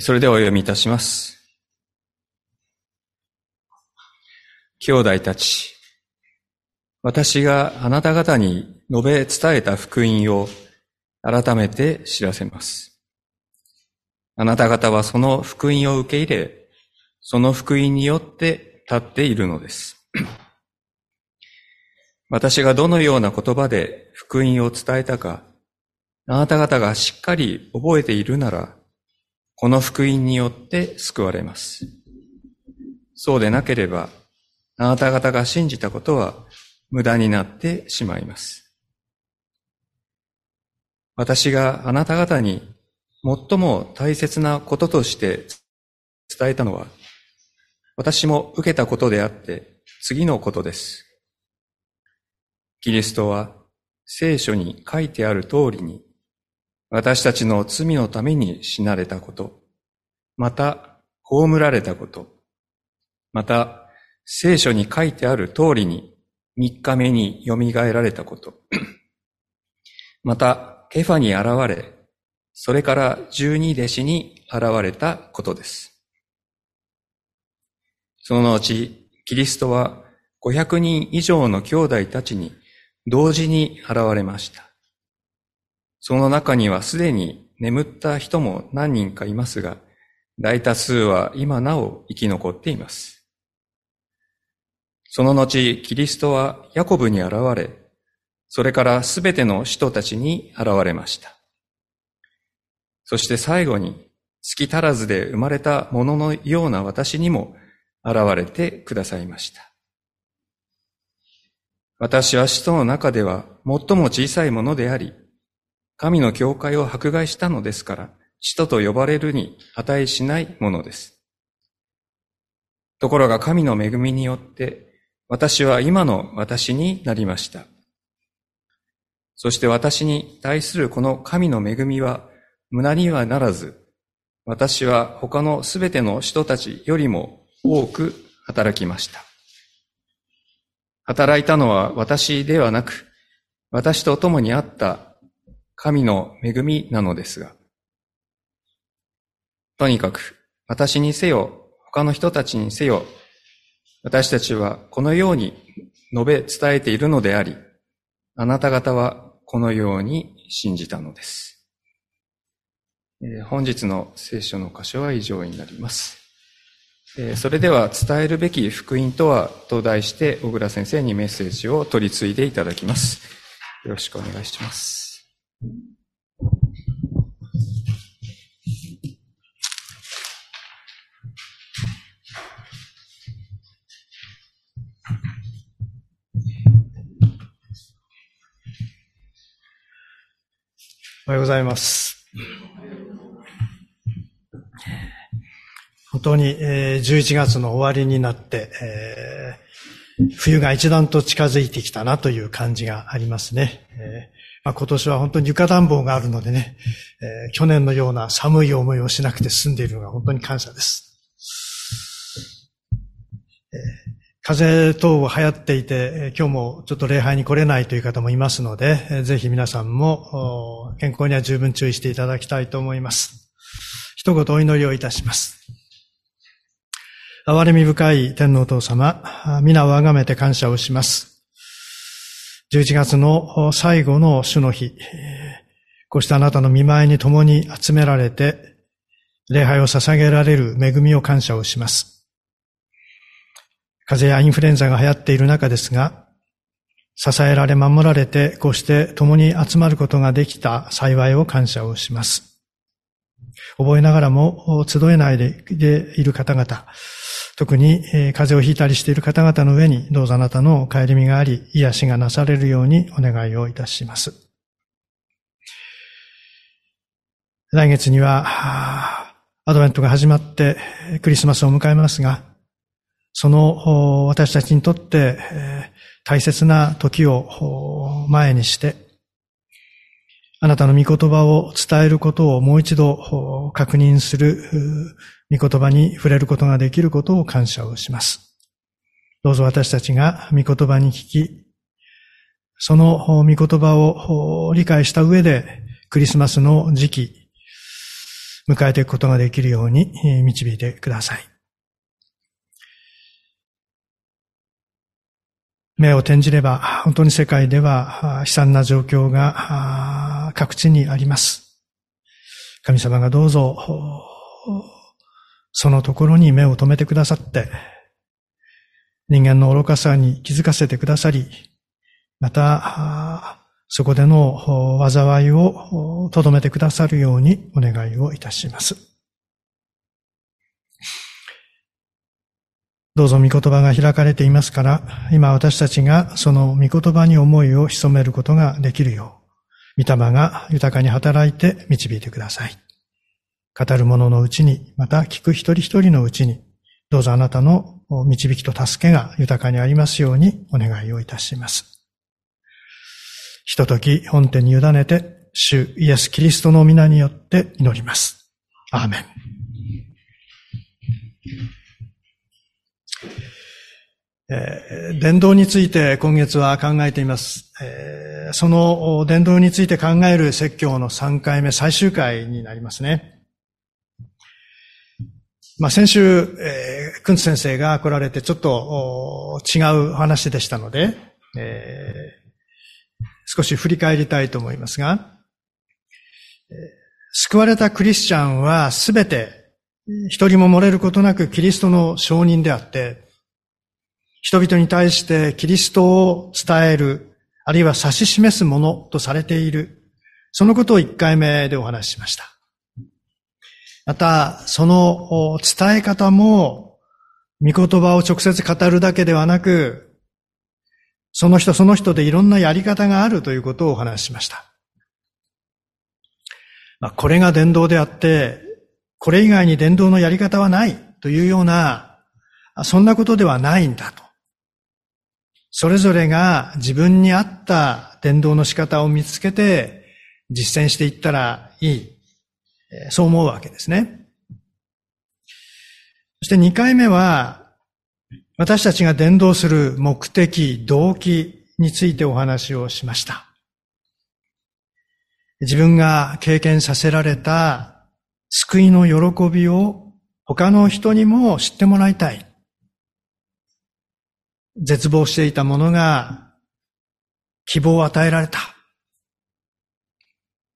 それではお読みいたします。兄弟たち、私があなた方に述べ伝えた福音を改めて知らせます。あなた方はその福音を受け入れ、その福音によって立っているのです。私がどのような言葉で福音を伝えたか、あなた方がしっかり覚えているなら、この福音によって救われます。そうでなければ、あなた方が信じたことは無駄になってしまいます。私があなた方に最も大切なこととして伝えたのは、私も受けたことであって次のことです。キリストは聖書に書いてある通りに私たちの罪のために死なれたこと、また、葬られたこと、また、聖書に書いてある通りに三日目に蘇られたこと、また、ケファに現れ、それから十二弟子に現れたことです。その後、キリストは500人以上の兄弟たちに同時に現れました。その中にはすでに眠った人も何人かいますが、大多数は今なお生き残っています。その後、キリストはヤコブに現れ、それからすべての人たちに現れました。そして最後に、月足らずで生まれたもののような私にも現れてくださいました。私は使徒の中では最も小さいものであり、神の教会を迫害したのですから、使徒と呼ばれるに値しないものです。ところが神の恵みによって、私は今の私になりました。そして私に対するこの神の恵みは無駄にはならず、私は他のすべての人たちよりも多く働きました。働いたのは私ではなく、私と共にあった神の恵みなのですが、とにかく私にせよ、他の人たちにせよ、私たちはこのように述べ伝えているのであり、あなた方はこのように信じたのです。え本日の聖書の箇所は以上になります。えそれでは伝えるべき福音とはと題して小倉先生にメッセージを取り継いでいただきます。よろしくお願いします。おはようございます。本当に、え11月の終わりになって、え冬が一段と近づいてきたなという感じがありますね。えまあ、今年は本当に床暖房があるのでね、え去年のような寒い思いをしなくて済んでいるのが本当に感謝です。え風邪等流行っていて、今日もちょっと礼拝に来れないという方もいますので、ぜひ皆さんも健康には十分注意していただきたいと思います。一言お祈りをいたします。憐れみ深い天皇父様、皆をあがめて感謝をします。11月の最後の主の日、こうしたあなたの見舞いに共に集められて、礼拝を捧げられる恵みを感謝をします。風邪やインフルエンザが流行っている中ですが、支えられ守られて、こうして共に集まることができた幸いを感謝をします。覚えながらも集えないでいる方々、特に風邪をひいたりしている方々の上に、どうぞあなたの帰り身があり、癒しがなされるようにお願いをいたします。来月には、アドベントが始まってクリスマスを迎えますが、その私たちにとって大切な時を前にして、あなたの御言葉を伝えることをもう一度確認する御言葉に触れることができることを感謝をします。どうぞ私たちが御言葉に聞き、その御言葉を理解した上でクリスマスの時期、迎えていくことができるように導いてください。目を転じれば、本当に世界では悲惨な状況が各地にあります。神様がどうぞ、そのところに目を留めてくださって、人間の愚かさに気づかせてくださり、また、そこでの災いをとどめてくださるようにお願いをいたします。どうぞ御言葉が開かれていますから、今私たちがその御言葉に思いを潜めることができるよう、御霊が豊かに働いて導いてください。語る者のうちに、また聞く一人一人のうちに、どうぞあなたの導きと助けが豊かにありますようにお願いをいたします。ひととき本点に委ねて、主イエス・キリストの皆によって祈ります。アーメン。えー、伝道について今月は考えています。えー、その伝道について考える説教の3回目、最終回になりますね。まあ、先週、えー、くん先生が来られてちょっと違う話でしたので、えー少し振り返りたいと思いますが、救われたクリスチャンはすべて一人も漏れることなくキリストの証人であって、人々に対してキリストを伝える、あるいは指し示すものとされている、そのことを一回目でお話ししました。また、その伝え方も、御言葉を直接語るだけではなく、その人その人でいろんなやり方があるということをお話ししました。まあ、これが伝道であって、これ以外に伝道のやり方はないというような、そんなことではないんだと。それぞれが自分に合った伝道の仕方を見つけて実践していったらいい。そう思うわけですね。そして二回目は、私たちが伝道する目的、動機についてお話をしました。自分が経験させられた救いの喜びを他の人にも知ってもらいたい。絶望していた者が希望を与えられた。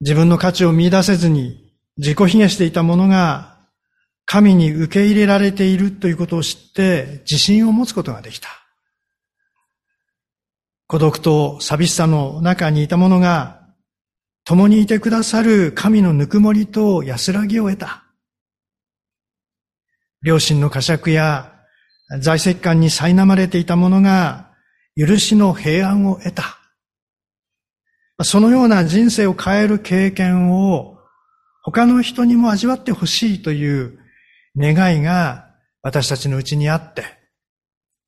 自分の価値を見出せずに自己卑下していた者が神に受け入れられているということを知って自信を持つことができた。孤独と寂しさの中にいた者が共にいてくださる神のぬくもりと安らぎを得た。両親の呵責や在籍感に苛まれていた者が許しの平安を得た。そのような人生を変える経験を他の人にも味わってほしいという願いが私たちのうちにあって、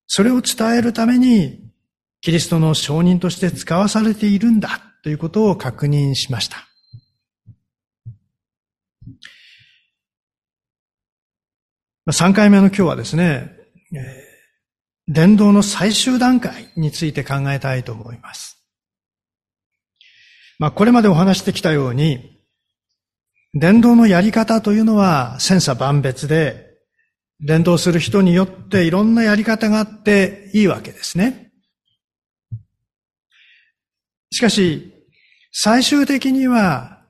それを伝えるためにキリストの証人として使わされているんだということを確認しました。3回目の今日はですね、伝道の最終段階について考えたいと思います。まあ、これまでお話してきたように、伝道のやり方というのは千差万別で、伝道する人によっていろんなやり方があっていいわけですね。しかし、最終的には、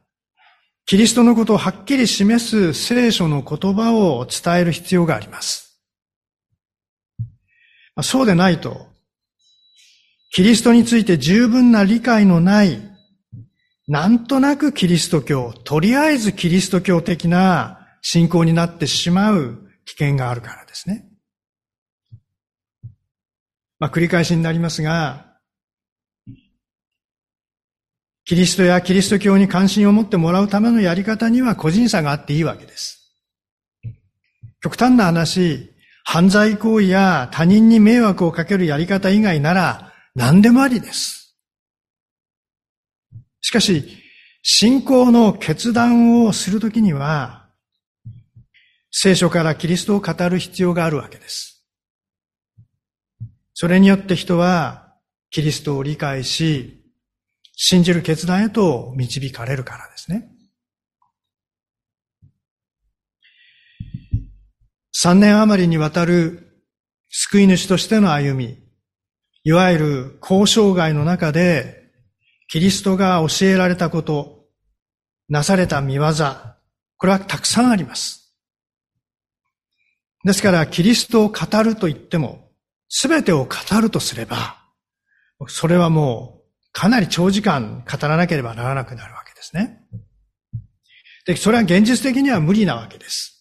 キリストのことをはっきり示す聖書の言葉を伝える必要があります。そうでないと、キリストについて十分な理解のないなんとなくキリスト教、とりあえずキリスト教的な信仰になってしまう危険があるからですね。まあ、繰り返しになりますが、キリストやキリスト教に関心を持ってもらうためのやり方には個人差があっていいわけです。極端な話、犯罪行為や他人に迷惑をかけるやり方以外なら何でもありです。しかし、信仰の決断をするときには、聖書からキリストを語る必要があるわけです。それによって人はキリストを理解し、信じる決断へと導かれるからですね。3年余りにわたる救い主としての歩み、いわゆる交渉外の中で、キリストが教えられたこと、なされた見業、これはたくさんあります。ですから、キリストを語ると言っても、すべてを語るとすれば、それはもう、かなり長時間語らなければならなくなるわけですね。で、それは現実的には無理なわけです。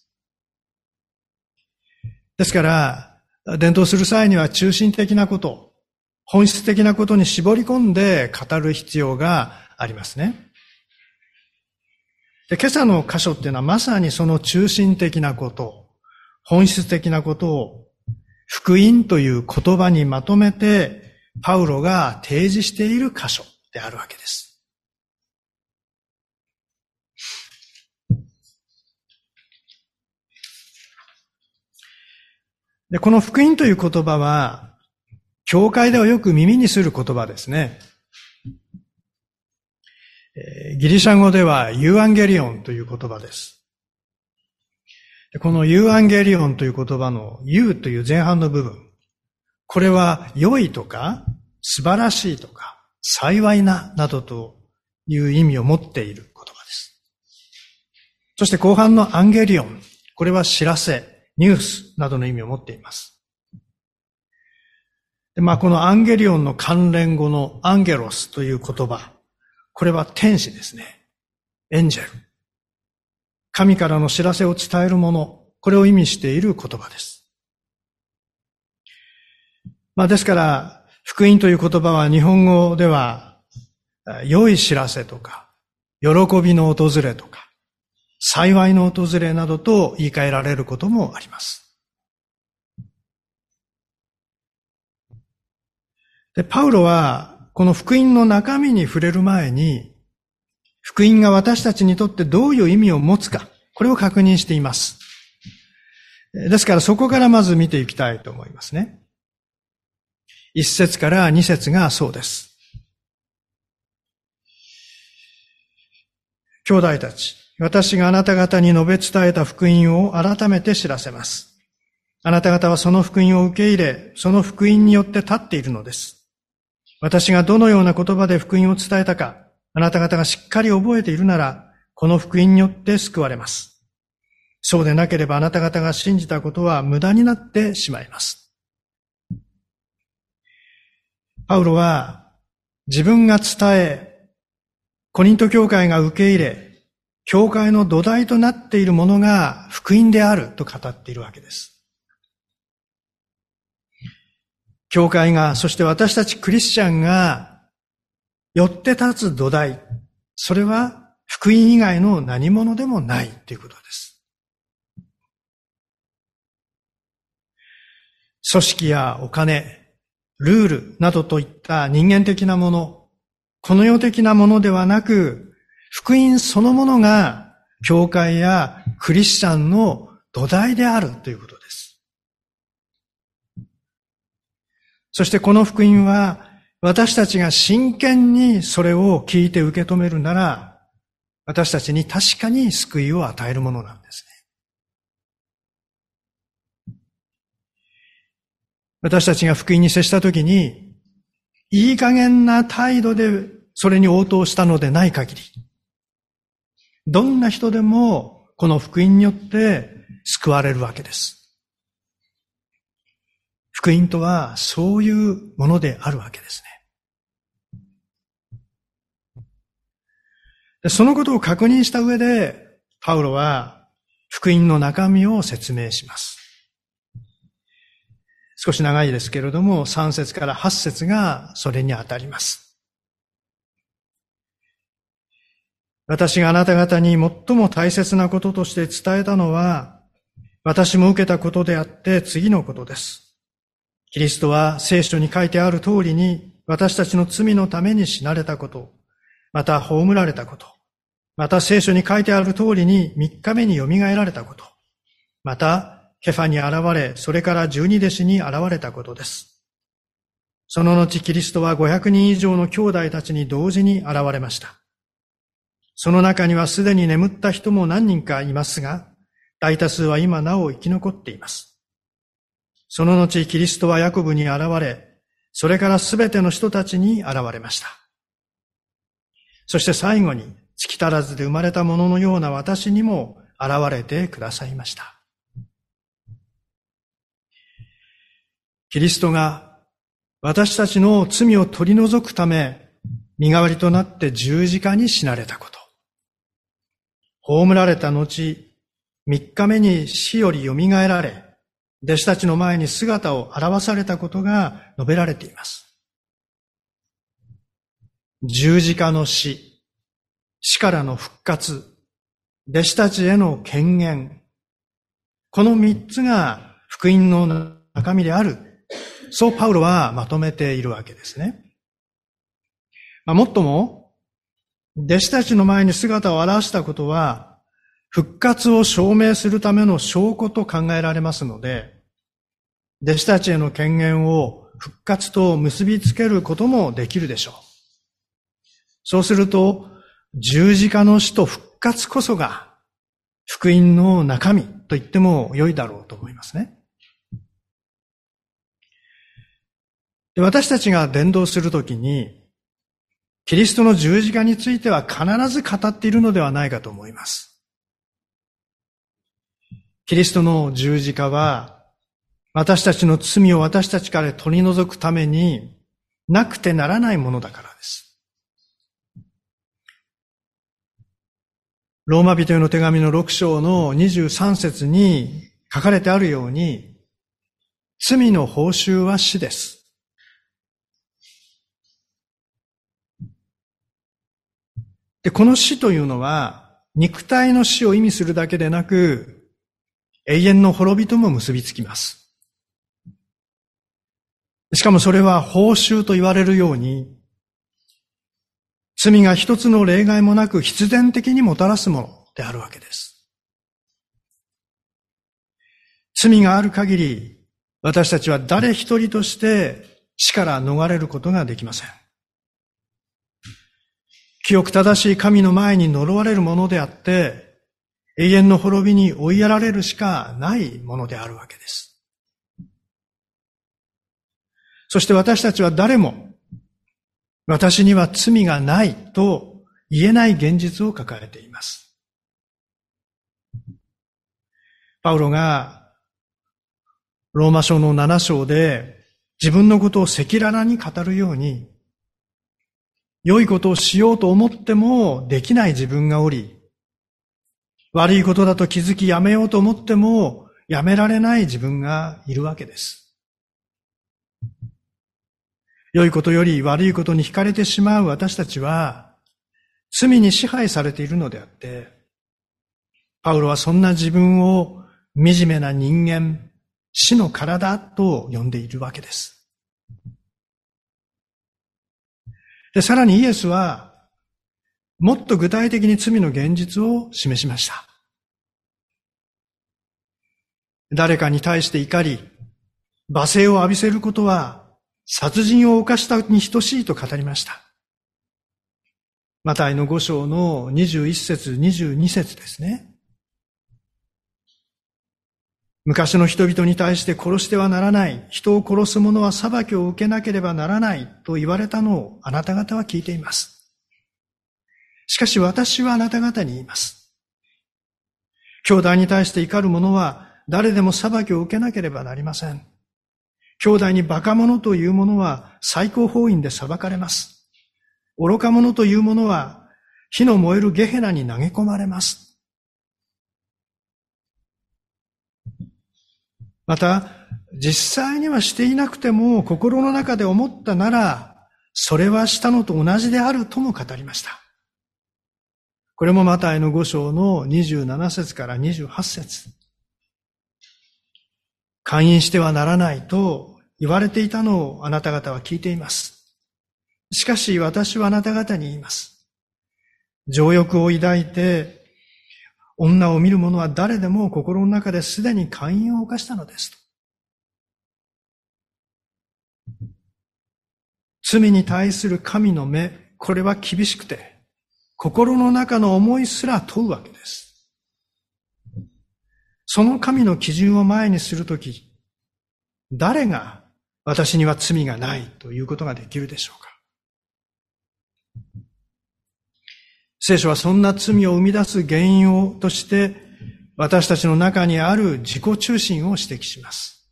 ですから、伝統する際には中心的なこと、本質的なことに絞り込んで語る必要がありますね。で今朝の箇所っていうのはまさにその中心的なこと、本質的なことを福音という言葉にまとめてパウロが提示している箇所であるわけです。で、この福音という言葉は、教会ではよく耳にする言葉ですね。ギリシャ語ではユーアンゲリオンという言葉です。このユーアンゲリオンという言葉のユーという前半の部分。これは良いとか素晴らしいとか幸いななどという意味を持っている言葉です。そして後半のアンゲリオン。これは知らせ、ニュースなどの意味を持っています。でまあ、このアンゲリオンの関連語のアンゲロスという言葉、これは天使ですね。エンジェル。神からの知らせを伝えるもの、これを意味している言葉です。まあ、ですから、福音という言葉は日本語では、良い知らせとか、喜びの訪れとか、幸いの訪れなどと言い換えられることもあります。で、パウロは、この福音の中身に触れる前に、福音が私たちにとってどういう意味を持つか、これを確認しています。ですからそこからまず見ていきたいと思いますね。一節から二節がそうです。兄弟たち、私があなた方に述べ伝えた福音を改めて知らせます。あなた方はその福音を受け入れ、その福音によって立っているのです。私がどのような言葉で福音を伝えたか、あなた方がしっかり覚えているなら、この福音によって救われます。そうでなければあなた方が信じたことは無駄になってしまいます。パウロは自分が伝え、コリント教会が受け入れ、教会の土台となっているものが福音であると語っているわけです。教会が、そして私たちクリスチャンが、よって立つ土台、それは福音以外の何者でもないということです。組織やお金、ルールなどといった人間的なもの、この世的なものではなく、福音そのものが、教会やクリスチャンの土台であるということです。そしてこの福音は、私たちが真剣にそれを聞いて受け止めるなら、私たちに確かに救いを与えるものなんですね。私たちが福音に接したときに、いい加減な態度でそれに応答したのでない限り、どんな人でもこの福音によって救われるわけです。福音とはそういうものであるわけですね。そのことを確認した上で、パウロは福音の中身を説明します。少し長いですけれども、3節から8節がそれに当たります。私があなた方に最も大切なこととして伝えたのは、私も受けたことであって次のことです。キリストは聖書に書いてある通りに私たちの罪のために死なれたこと、また葬られたこと、また聖書に書いてある通りに三日目によみがえられたこと、またケファに現れ、それから十二弟子に現れたことです。その後キリストは500人以上の兄弟たちに同時に現れました。その中にはすでに眠った人も何人かいますが、大多数は今なお生き残っています。その後、キリストはヤコブに現れ、それからすべての人たちに現れました。そして最後に、月足らずで生まれたもののような私にも現れてくださいました。キリストが私たちの罪を取り除くため、身代わりとなって十字架に死なれたこと。葬られた後、三日目に死より蘇られ、弟子たちの前に姿を現されたことが述べられています。十字架の死、死からの復活、弟子たちへの権限、この三つが福音の中身である。そうパウロはまとめているわけですね。まあ、もっとも、弟子たちの前に姿を現したことは、復活を証明するための証拠と考えられますので、弟子たちへの権限を復活と結びつけることもできるでしょう。そうすると、十字架の死と復活こそが福音の中身と言っても良いだろうと思いますね。私たちが伝道するときに、キリストの十字架については必ず語っているのではないかと思います。キリストの十字架は、私たちの罪を私たちから取り除くためになくてならないものだからです。ローマ人への手紙の6章の23節に書かれてあるように、罪の報酬は死です。で、この死というのは、肉体の死を意味するだけでなく、永遠の滅びとも結びつきます。しかもそれは報酬と言われるように、罪が一つの例外もなく必然的にもたらすものであるわけです。罪がある限り、私たちは誰一人として死から逃れることができません。清く正しい神の前に呪われるものであって、永遠の滅びに追いやられるしかないものであるわけです。そして私たちは誰も、私には罪がないと言えない現実を抱えています。パウロがローマ書の7章で自分のことを赤裸々に語るように、良いことをしようと思ってもできない自分がおり、悪いことだと気づきやめようと思ってもやめられない自分がいるわけです。良いことより悪いことに惹かれてしまう私たちは、罪に支配されているのであって、パウロはそんな自分を惨めな人間、死の体と呼んでいるわけです。で、さらにイエスは、もっと具体的に罪の現実を示しました。誰かに対して怒り、罵声を浴びせることは殺人を犯したに等しいと語りました。マタイの5章の21節、22節ですね。昔の人々に対して殺してはならない、人を殺す者は裁きを受けなければならないと言われたのをあなた方は聞いています。しかし私はあなた方に言います。兄弟に対して怒る者は誰でも裁きを受けなければなりません。兄弟にバカ者というものは最高法院で裁かれます。愚か者というものは火の燃えるゲヘナに投げ込まれます。また、実際にはしていなくても心の中で思ったなら、それはしたのと同じであるとも語りました。これもマタイの5章の27節から28節勧誘してはならないと言われていたのをあなた方は聞いています。しかし私はあなた方に言います。情欲を抱いて女を見る者は誰でも心の中ですでに勧誘を犯したのですと。罪に対する神の目、これは厳しくて、心の中の思いすら問うわけです。その神の基準を前にするとき、誰が私には罪がないということができるでしょうか？聖書はそんな罪を生み出す原因をとして、私たちの中にある自己中心を指摘します。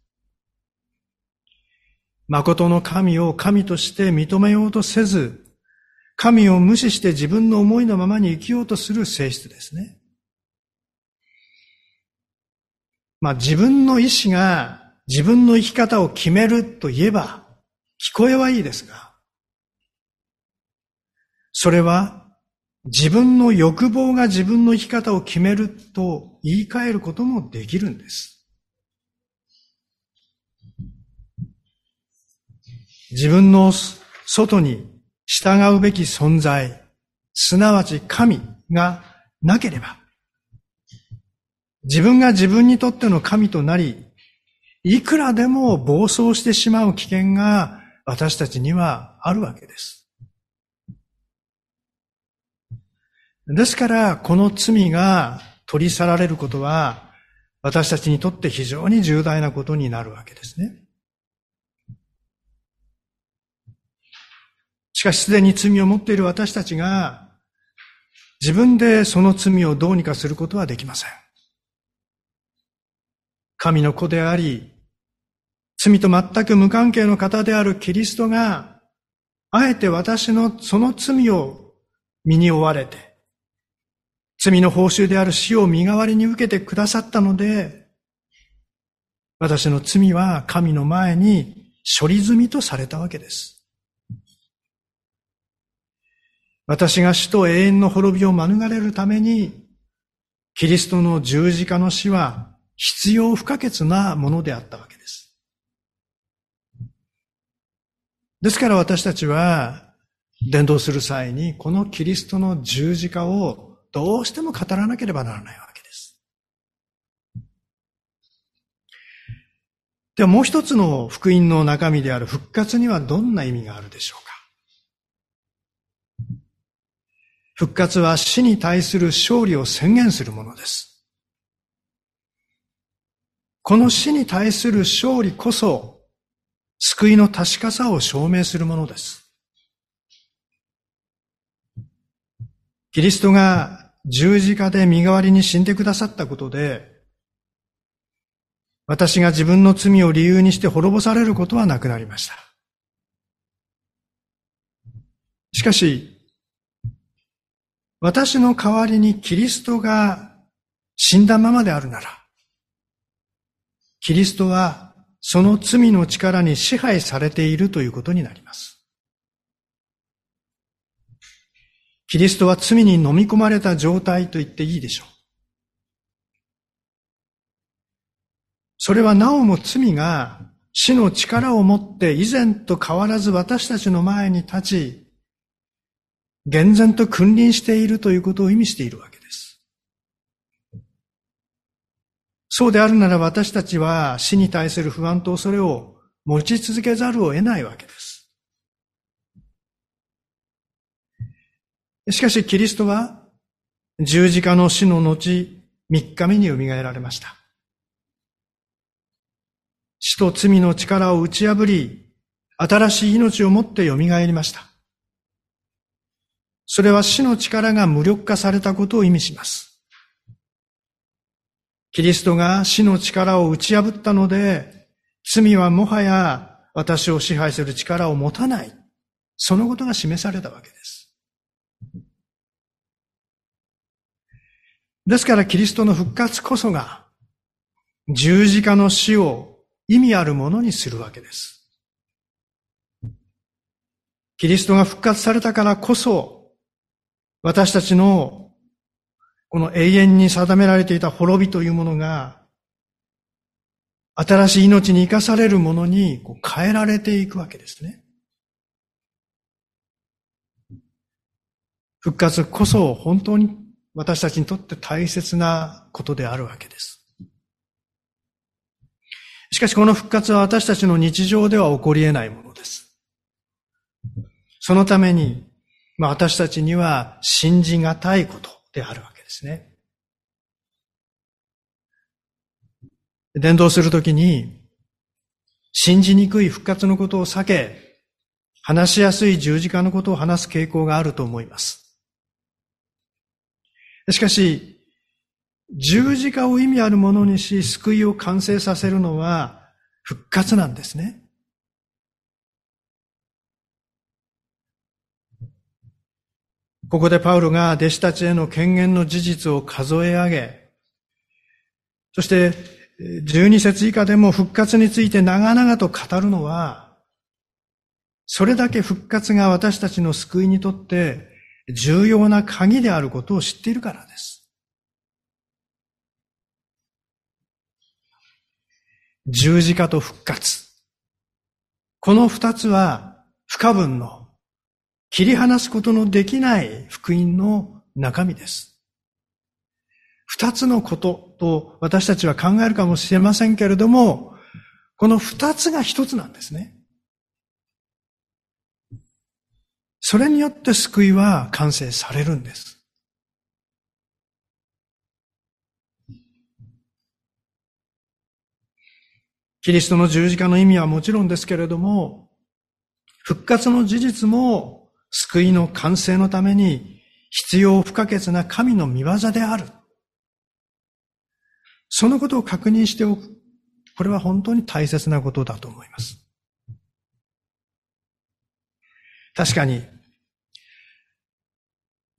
誠の神を神として認めようとせず、神を無視して自分の思いのままに生きようとする性質ですね。まあ自分の意志が自分の生き方を決めると言えば聞こえはいいですが、それは自分の欲望が自分の生き方を決めると言い換えることもできるんです。自分の外に従うべき存在、すなわち神がなければ、自分が自分にとっての神となり、いくらでも暴走してしまう危険が私たちにはあるわけです。ですから、この罪が取り去られることは、私たちにとって非常に重大なことになるわけですね。しかしすでに罪を持っている私たちが、自分でその罪をどうにかすることはできません。神の子であり、罪と全く無関係の方であるキリストが、あえて私のその罪を身に追われて、罪の報酬である死を身代わりに受けてくださったので、私の罪は神の前に処理済みとされたわけです。私が死と永遠の滅びを免れるために、キリストの十字架の死は必要不可欠なものであったわけです。ですから私たちは、伝道する際に、このキリストの十字架をどうしても語らなければならないわけです。ではもう一つの福音の中身である復活にはどんな意味があるでしょうか？復活は死に対する勝利を宣言するものです。この死に対する勝利こそ、救いの確かさを証明するものです。キリストが十字架で身代わりに死んでくださったことで、私が自分の罪を理由にして滅ぼされることはなくなりました。しかし、私の代わりにキリストが死んだままであるなら、キリストはその罪の力に支配されているということになります。キリストは罪に飲み込まれた状態と言っていいでしょう。それはなおも罪が死の力を持って以前と変わらず私たちの前に立ち、厳然と君臨しているということを意味しているわけです。そうであるなら私たちは死に対する不安と恐れを持ち続けざるを得ないわけです。しかしキリストは十字架の死の後三日目によみがえられました。死と罪の力を打ち破り、新しい命を持ってよみがえりました。それは死の力が無力化されたことを意味します。キリストが死の力を打ち破ったので、罪はもはや私を支配する力を持たない。そのことが示されたわけです。ですからキリストの復活こそが十字架の死を意味あるものにするわけです。キリストが復活されたからこそ私たちのこの永遠に定められていた滅びというものが新しい命に生かされるものに変えられていくわけですね。復活こそ本当に私たちにとって大切なことであるわけです。しかしこの復活は私たちの日常では起こり得ないものです。そのために、まあ、私たちには信じがたいことであるわけですね。伝道するときに、信じにくい復活のことを避け、話しやすい十字架のことを話す傾向があると思います。しかし、十字架を意味あるものにし、救いを完成させるのは復活なんですね。ここでパウロが弟子たちへの権限の事実を数え上げ、そして12節以下でも復活について長々と語るのは、それだけ復活が私たちの救いにとって重要な鍵であることを知っているからです。十字架と復活。この二つは不可分の切り離すことのできない福音の中身です。二つのことと私たちは考えるかもしれませんけれども、この二つが一つなんですね。それによって救いは完成されるんです。キリストの十字架の意味はもちろんですけれども、復活の事実も救いの完成のために必要不可欠な神の見業である。そのことを確認しておく。これは本当に大切なことだと思います。確かに、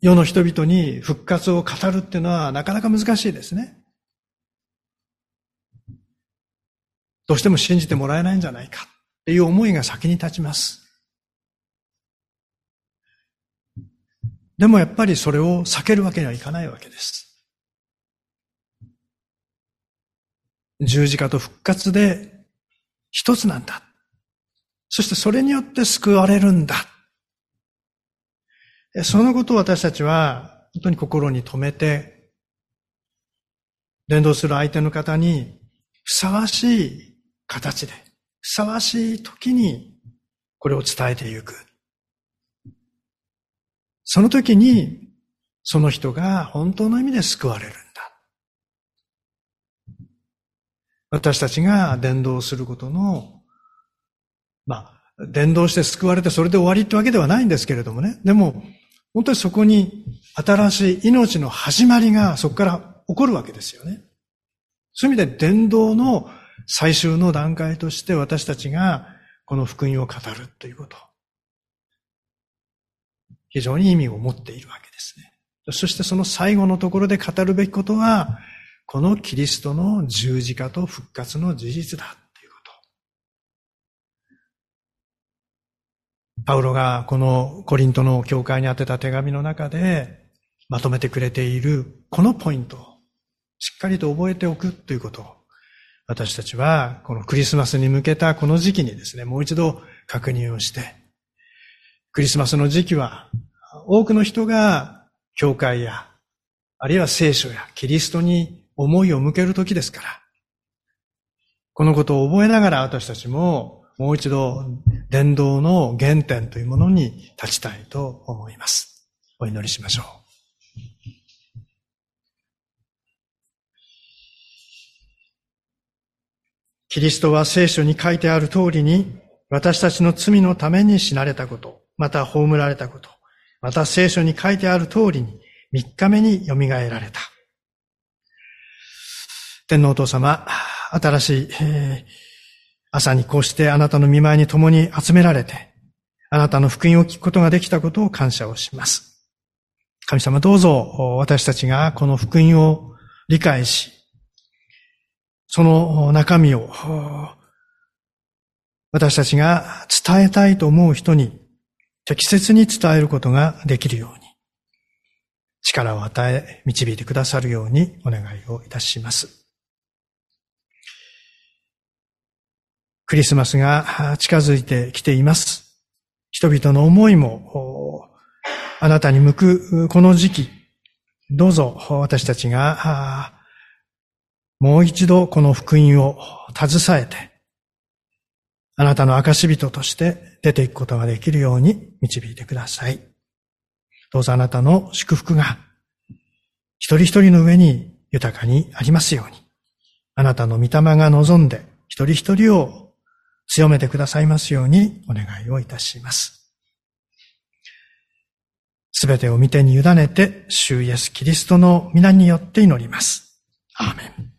世の人々に復活を語るっていうのはなかなか難しいですね。どうしても信じてもらえないんじゃないかっていう思いが先に立ちます。でもやっぱりそれを避けるわけにはいかないわけです。十字架と復活で一つなんだ。そしてそれによって救われるんだ。そのことを私たちは本当に心に留めて、伝道する相手の方にふさわしい形で、ふさわしい時にこれを伝えていく。その時に、その人が本当の意味で救われるんだ。私たちが伝道することの、まあ、伝道して救われてそれで終わりってわけではないんですけれどもね。でも、本当にそこに新しい命の始まりがそこから起こるわけですよね。そういう意味で伝道の最終の段階として私たちがこの福音を語るということ。非常に意味を持っているわけですね。そしてその最後のところで語るべきことは、このキリストの十字架と復活の事実だということ。パウロがこのコリントの教会に宛てた手紙の中でまとめてくれているこのポイントをしっかりと覚えておくということを私たちはこのクリスマスに向けたこの時期にですね、もう一度確認をして、クリスマスの時期は多くの人が教会や、あるいは聖書やキリストに思いを向ける時ですから、このことを覚えながら私たちももう一度伝道の原点というものに立ちたいと思います。お祈りしましょう。キリストは聖書に書いてある通りに、私たちの罪のために死なれたこと、また葬られたこと、また聖書に書いてある通りに、三日目に蘇られた。天皇お父様、新しい、えー、朝にこうしてあなたの見舞いに共に集められて、あなたの福音を聞くことができたことを感謝をします。神様どうぞ私たちがこの福音を理解し、その中身を私たちが伝えたいと思う人に適切に伝えることができるように力を与え導いてくださるようにお願いをいたします。クリスマスが近づいてきています。人々の思いもあなたに向くこの時期、どうぞ私たちがもう一度この福音を携えて、あなたの証人として出ていくことができるように導いてください。どうぞあなたの祝福が一人一人の上に豊かにありますように。あなたの御霊が望んで、一人一人を強めてくださいますようにお願いをいたします。すべてを見てに委ねて、主イエス・キリストの皆によって祈ります。アーメン。